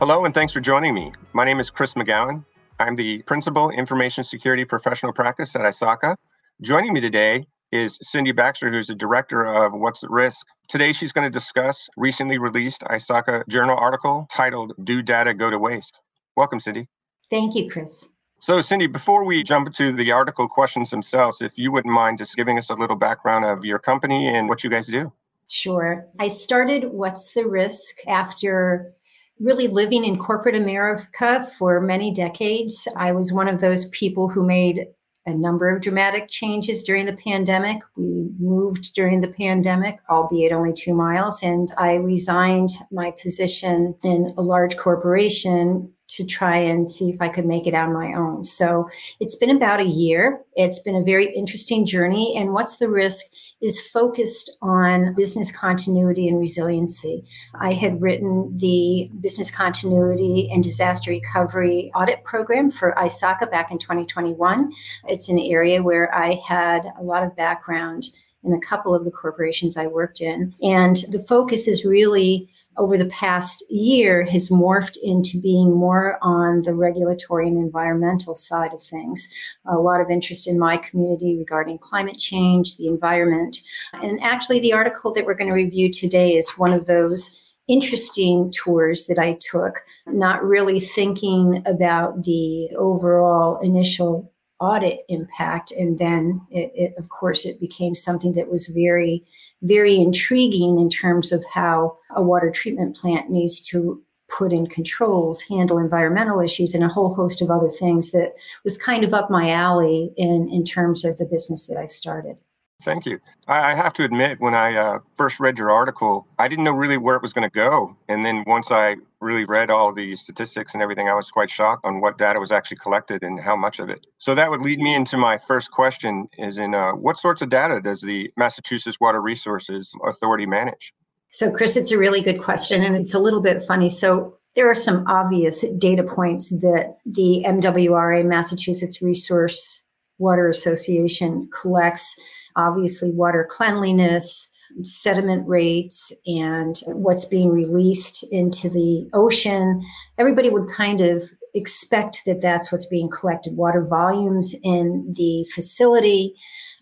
Hello, and thanks for joining me. My name is Chris McGowan. I'm the Principal Information Security Professional Practice at ISACA. Joining me today is Cindy Baxter, who's the director of What's at Risk. Today, she's going to discuss recently released ISACA journal article titled Do Data Go to Waste? Welcome, Cindy. Thank you, Chris. So, Cindy, before we jump to the article questions themselves, if you wouldn't mind just giving us a little background of your company and what you guys do. Sure. I started What's the Risk after really living in corporate America for many decades. I was one of those people who made a number of dramatic changes during the pandemic. We moved during the pandemic, albeit only two miles, and I resigned my position in a large corporation to try and see if I could make it on my own. So it's been about a year. It's been a very interesting journey. And what's the risk? Is focused on business continuity and resiliency. I had written the business continuity and disaster recovery audit program for ISACA back in 2021. It's an area where I had a lot of background in a couple of the corporations I worked in. And the focus is really over the past year has morphed into being more on the regulatory and environmental side of things. A lot of interest in my community regarding climate change, the environment. And actually, the article that we're going to review today is one of those interesting tours that I took, not really thinking about the overall initial audit impact. And then it, it, of course it became something that was very very intriguing in terms of how a water treatment plant needs to put in controls handle environmental issues and a whole host of other things that was kind of up my alley in in terms of the business that i've started Thank you. I have to admit, when I uh, first read your article, I didn't know really where it was going to go. And then once I really read all the statistics and everything, I was quite shocked on what data was actually collected and how much of it. So that would lead me into my first question: Is in uh, what sorts of data does the Massachusetts Water Resources Authority manage? So, Chris, it's a really good question, and it's a little bit funny. So, there are some obvious data points that the MWRA, Massachusetts Resource Water Association, collects obviously water cleanliness, sediment rates, and what's being released into the ocean. Everybody would kind of expect that that's what's being collected water volumes in the facility.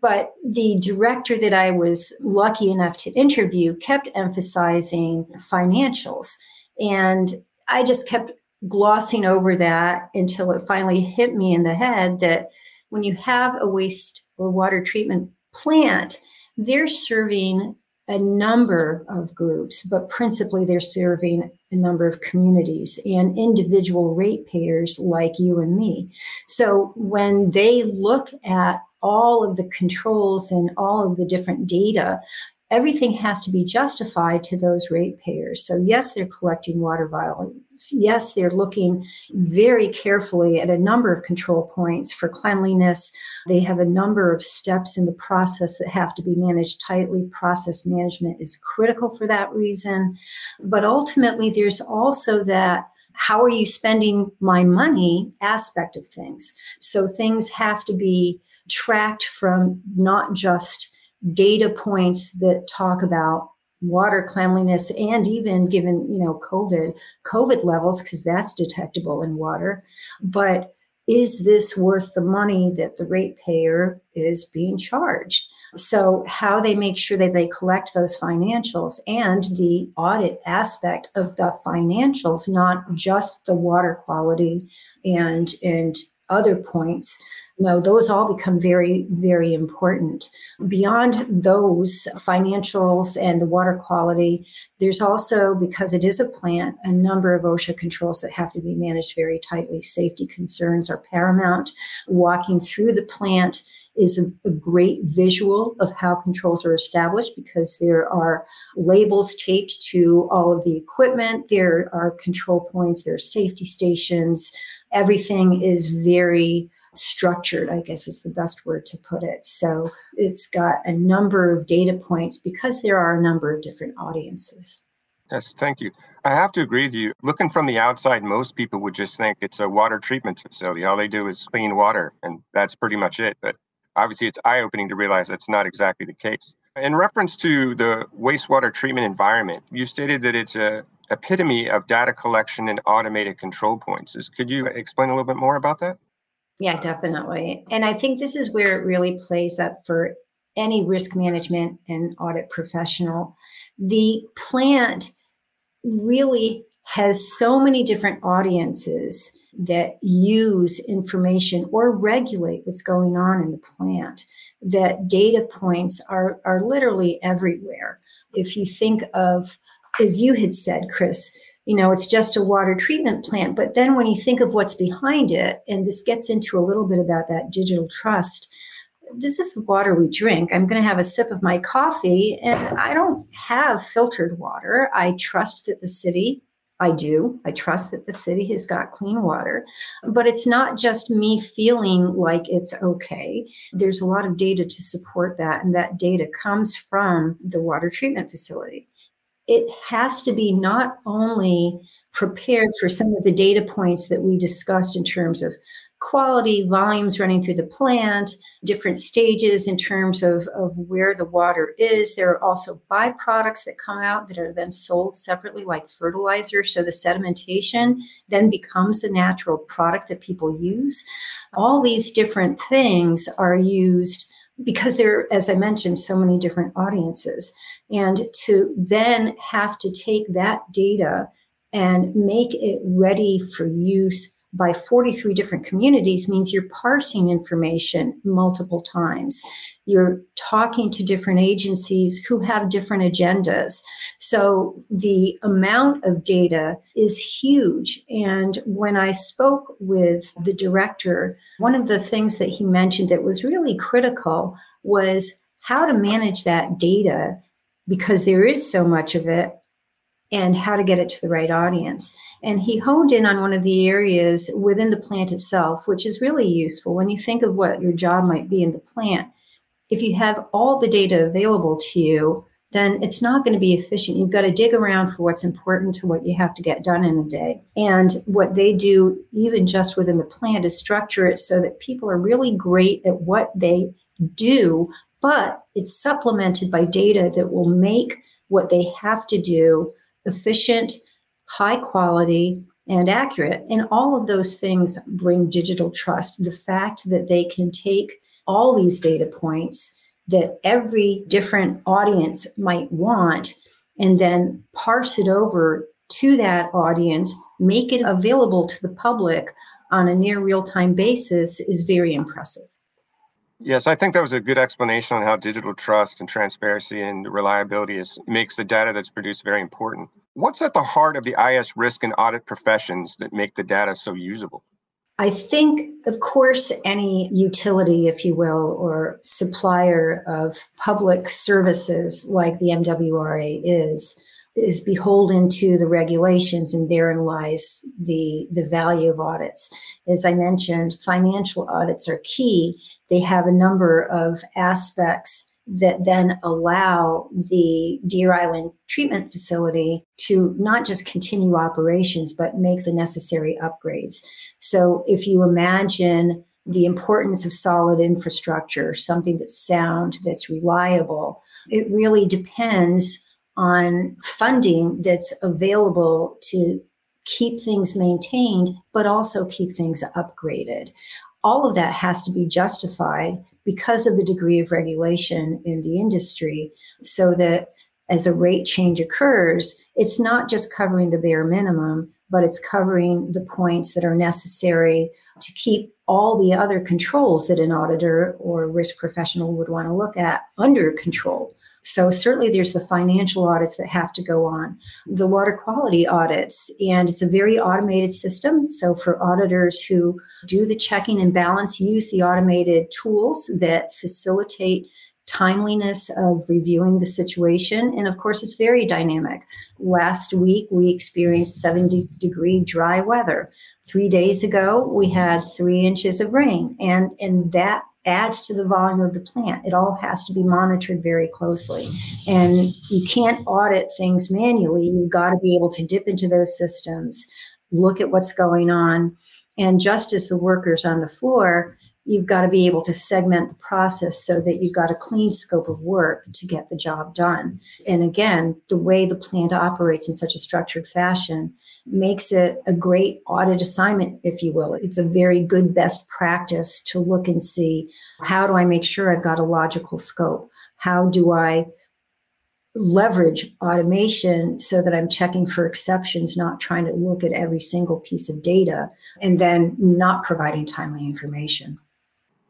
But the director that I was lucky enough to interview kept emphasizing financials. And I just kept glossing over that until it finally hit me in the head that when you have a waste or water treatment plant, they're serving a number of groups, but principally they're serving a number of communities and individual ratepayers like you and me. So when they look at all of the controls and all of the different data everything has to be justified to those ratepayers. So, yes, they're collecting water volumes. Yes, they're looking very carefully at a number of control points for cleanliness. They have a number of steps in the process that have to be managed tightly. Process management is critical for that reason. But ultimately, there's also that how are you spending my money aspect of things. So, things have to be tracked from not just data points that talk about water cleanliness and even given you know covid covid levels because that's detectable in water. But is this worth the money that the ratepayer is being charged? So how they make sure that they collect those financials and the audit aspect of the financials not just the water quality and and other points no, those all become very, very important. Beyond those financials and the water quality, there's also, because it is a plant, a number of OSHA controls that have to be managed very tightly. Safety concerns are paramount. Walking through the plant is a, a, great visual of how controls are established because there are labels taped to all of the equipment. There are control points, there are safety stations. Everything is very structured, I guess is the best word to put it. So it's got a number of data points because there are a number of different audiences. Yes, thank you. I have to agree with you. Looking from the outside, most people would just think it's a water treatment facility. All they do is clean water, and that's pretty much it. But obviously, it's eye opening to realize that's not exactly the case. In reference to the wastewater treatment environment, you stated that it's a epitome of data collection and automated control points. Could you explain a little bit more about that? Yeah, definitely. And I think this is where it really plays up for any risk management and audit professional. The plant really has so many different audiences that use information or regulate what's going on in the plant that data points are, are literally everywhere. If you think of, as you had said, Chris, you know, it's just a water treatment plant. But then when you think of what's behind it, and this gets into a little bit about that digital trust, this is the water we drink. I'm going to have a sip of my coffee, and I don't have filtered water. I trust that the city I do. I trust that the city has got clean water. But it's not just me feeling like it's okay. There's a lot of data to support that. And that data comes from the water treatment facility. It has to be not only prepared for some of the data points that we discussed in terms of quality, volumes running through the plant, different stages in terms of, of where the water is. There are also byproducts that come out that are then sold separately, like fertilizer. So the sedimentation then becomes a natural product that people use. All these different things are used because there are, as I mentioned, so many different audiences. And to then have to take that data and make it ready for use by 43 different communities means you're parsing information multiple times. You're talking to different agencies who have different agendas. So the amount of data is huge. And when I spoke with the director, one of the things that he mentioned that was really critical was how to manage that data because there is so much of it and how to get it to the right audience. And he honed in on one of the areas within the plant itself, which is really useful when you think of what your job might be in the plant. If you have all the data available to you, then it's not going to be efficient. You've got to dig around for what's important to what you have to get done in a day. And what they do, even just within the plant, is structure it so that people are really great at what they do, but it's supplemented by data that will make what they have to do efficient, high quality, and accurate. And all of those things bring digital trust. The fact that they can take all these data points that every different audience might want and then parse it over to that audience, make it available to the public on a near real time basis is very impressive. Yes, I think that was a good explanation on how digital trust and transparency and reliability is makes the data that's produced very important. What's at the heart of the IS risk and audit professions that make the data so usable? I think, of course, any utility, if you will, or supplier of public services like the MWRA is, is beholden to the regulations, and therein lies the, the value of audits. As I mentioned, financial audits are key. They have a number of aspects that then allow the Deer Island treatment facility to not just continue operations, but make the necessary upgrades. So if you imagine the importance of solid infrastructure, something that's sound, that's reliable, it really depends on funding that's available to keep things maintained, but also keep things upgraded. All of that has to be justified because of the degree of regulation in the industry, so that as a rate change occurs, it's not just covering the bare minimum, but it's covering the points that are necessary to keep all the other controls that an auditor or risk professional would want to look at under control. So certainly there's the financial audits that have to go on, the water quality audits, and it's a very automated system. So for auditors who do the checking and balance, use the automated tools that facilitate timeliness of reviewing the situation. And of course, it's very dynamic. Last week, we experienced 70 degree dry weather. Three days ago, we had three inches of rain. And, and that adds to the volume of the plant. It all has to be monitored very closely. And you can't audit things manually. You've got to be able to dip into those systems, look at what's going on. And just as the workers on the floor you've got to be able to segment the process so that you've got a clean scope of work to get the job done. And again, the way the plant operates in such a structured fashion makes it a great audit assignment, if you will. It's a very good best practice to look and see how do I make sure I've got a logical scope? How do I leverage automation so that I'm checking for exceptions, not trying to look at every single piece of data and then not providing timely information.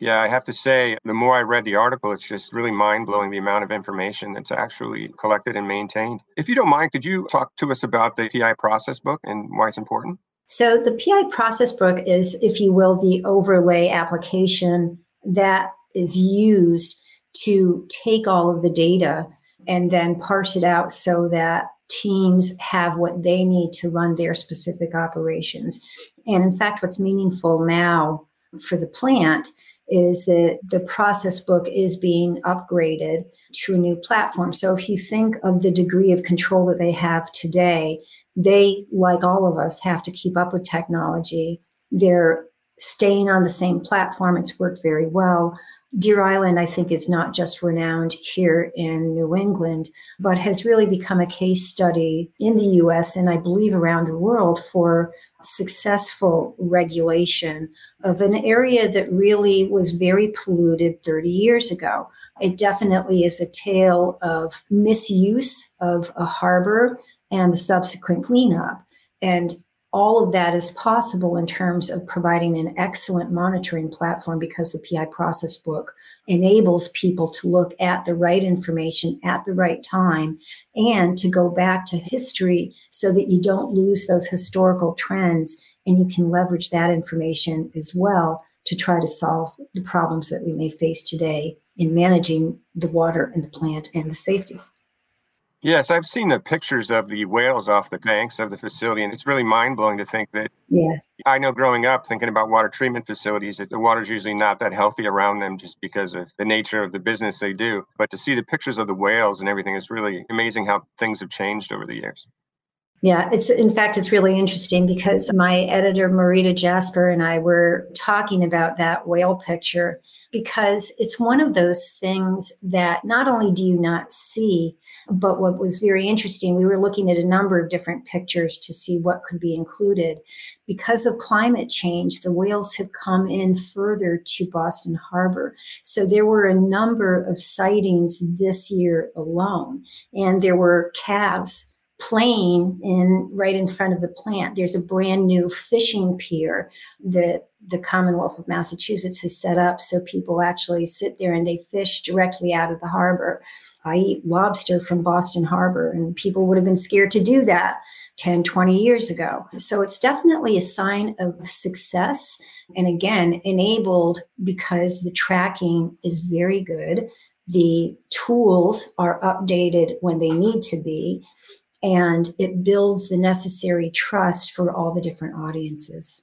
Yeah, I have to say, the more I read the article, it's just really mind blowing the amount of information that's actually collected and maintained. If you don't mind, could you talk to us about the PI process book and why it's important? So, the PI process book is, if you will, the overlay application that is used to take all of the data and then parse it out so that teams have what they need to run their specific operations. And in fact, what's meaningful now for the plant is that the process book is being upgraded to a new platform. So if you think of the degree of control that they have today, they, like all of us, have to keep up with technology. They're staying on the same platform. It's worked very well. Deer Island, I think, is not just renowned here in New England, but has really become a case study in the US and I believe around the world for successful regulation of an area that really was very polluted 30 years ago. It definitely is a tale of misuse of a harbor and the subsequent cleanup. And all of that is possible in terms of providing an excellent monitoring platform because the PI process book enables people to look at the right information at the right time and to go back to history so that you don't lose those historical trends and you can leverage that information as well to try to solve the problems that we may face today in managing the water and the plant and the safety. Yes, I've seen the pictures of the whales off the banks of the facility, and it's really mind blowing to think that. Yeah. I know growing up thinking about water treatment facilities, that the water's usually not that healthy around them just because of the nature of the business they do. But to see the pictures of the whales and everything is really amazing how things have changed over the years. Yeah, it's in fact it's really interesting because my editor Marita Jasper and I were talking about that whale picture because it's one of those things that not only do you not see, but what was very interesting, we were looking at a number of different pictures to see what could be included. Because of climate change, the whales have come in further to Boston Harbor. So there were a number of sightings this year alone, and there were calves playing in right in front of the plant. There's a brand new fishing pier that the Commonwealth of Massachusetts has set up so people actually sit there and they fish directly out of the harbor. I eat lobster from Boston Harbor, and people would have been scared to do that 10, 20 years ago. So it's definitely a sign of success. And again, enabled because the tracking is very good. The tools are updated when they need to be and it builds the necessary trust for all the different audiences.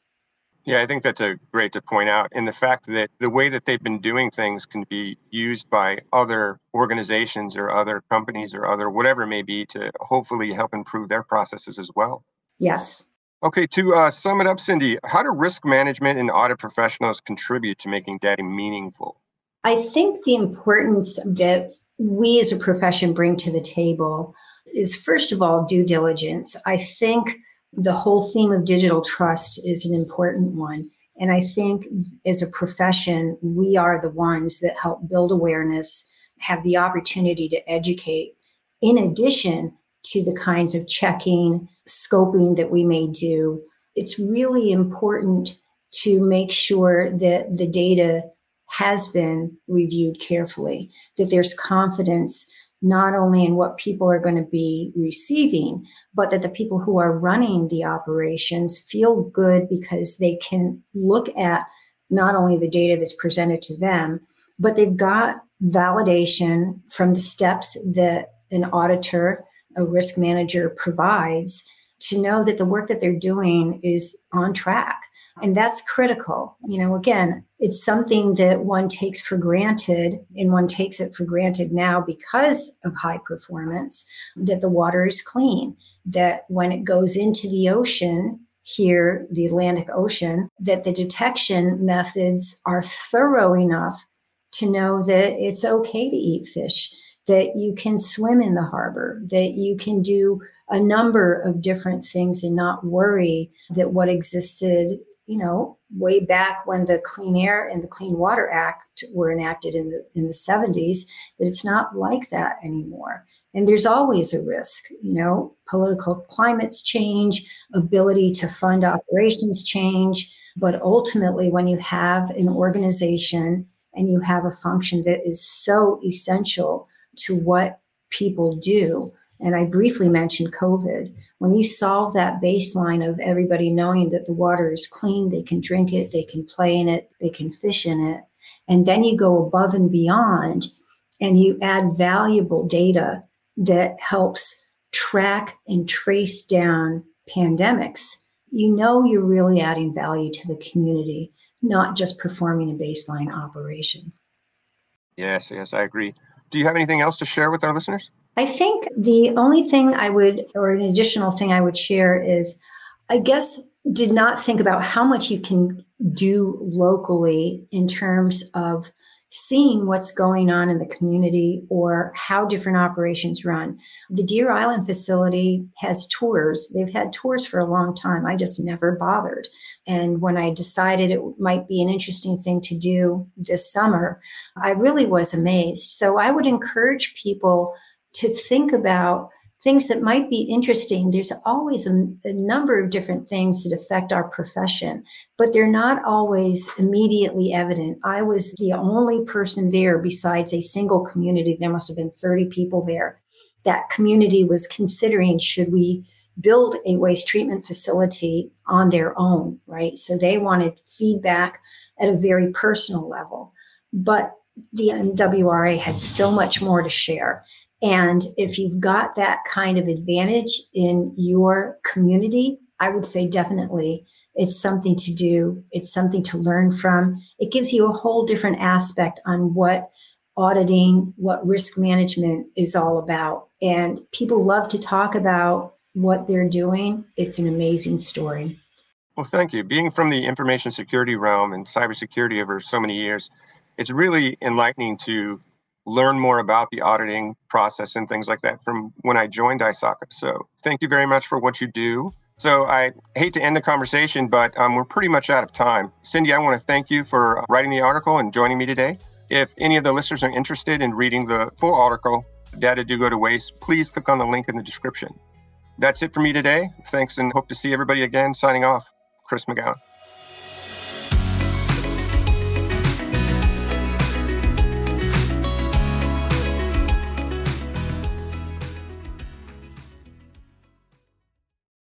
Yeah, I think that's a great to point out. And the fact that the way that they've been doing things can be used by other organizations or other companies or other whatever it may be to hopefully help improve their processes as well. Yes. Okay, to uh, sum it up, Cindy, how do risk management and audit professionals contribute to making data meaningful? I think the importance that we as a profession bring to the table is first of all due diligence. I think the whole theme of digital trust is an important one. And I think as a profession, we are the ones that help build awareness, have the opportunity to educate, in addition to the kinds of checking, scoping that we may do. It's really important to make sure that the data has been reviewed carefully, that there's confidence not only in what people are going to be receiving, but that the people who are running the operations feel good because they can look at not only the data that's presented to them, but they've got validation from the steps that an auditor, a risk manager provides to know that the work that they're doing is on track. And that's critical. You know, again, it's something that one takes for granted, and one takes it for granted now because of high performance that the water is clean, that when it goes into the ocean, here, the Atlantic Ocean, that the detection methods are thorough enough to know that it's okay to eat fish, that you can swim in the harbor, that you can do a number of different things and not worry that what existed, you know, way back when the Clean Air and the Clean Water Act were enacted in the in the 70s, that it's not like that anymore. And there's always a risk, you know, political climates change, ability to fund operations change. But ultimately, when you have an organization and you have a function that is so essential to what people do, and I briefly mentioned COVID, when you solve that baseline of everybody knowing that the water is clean, they can drink it, they can play in it, they can fish in it, and then you go above and beyond and you add valuable data that helps track and trace down pandemics, you know you're really adding value to the community, not just performing a baseline operation. Yes, yes, I agree. Do you have anything else to share with our listeners? I think the only thing I would, or an additional thing I would share is, I guess, did not think about how much you can do locally in terms of seeing what's going on in the community or how different operations run. The Deer Island facility has tours. They've had tours for a long time. I just never bothered. And when I decided it might be an interesting thing to do this summer, I really was amazed. So I would encourage people to think about things that might be interesting. There's always a, a, number of different things that affect our profession, but they're not always immediately evident. I was the only person there besides a single community. There must have been 30 people there. That community was considering should we build a waste treatment facility on their own, right? So they wanted feedback at a very personal level. But the MWRA had so much more to share. And if you've got that kind of advantage in your community, I would say definitely it's something to do. It's something to learn from. It gives you a whole different aspect on what auditing, what risk management is all about. And people love to talk about what they're doing. It's an amazing story. Well, thank you. Being from the information security realm and cybersecurity over so many years, it's really enlightening to learn more about the auditing process and things like that from when I joined ISACA. So thank you very much for what you do. So I hate to end the conversation, but um, we're pretty much out of time. Cindy, I want to thank you for writing the article and joining me today. If any of the listeners are interested in reading the full article, Data Do Go to Waste, please click on the link in the description. That's it for me today. Thanks and hope to see everybody again. Signing off, Chris McGowan.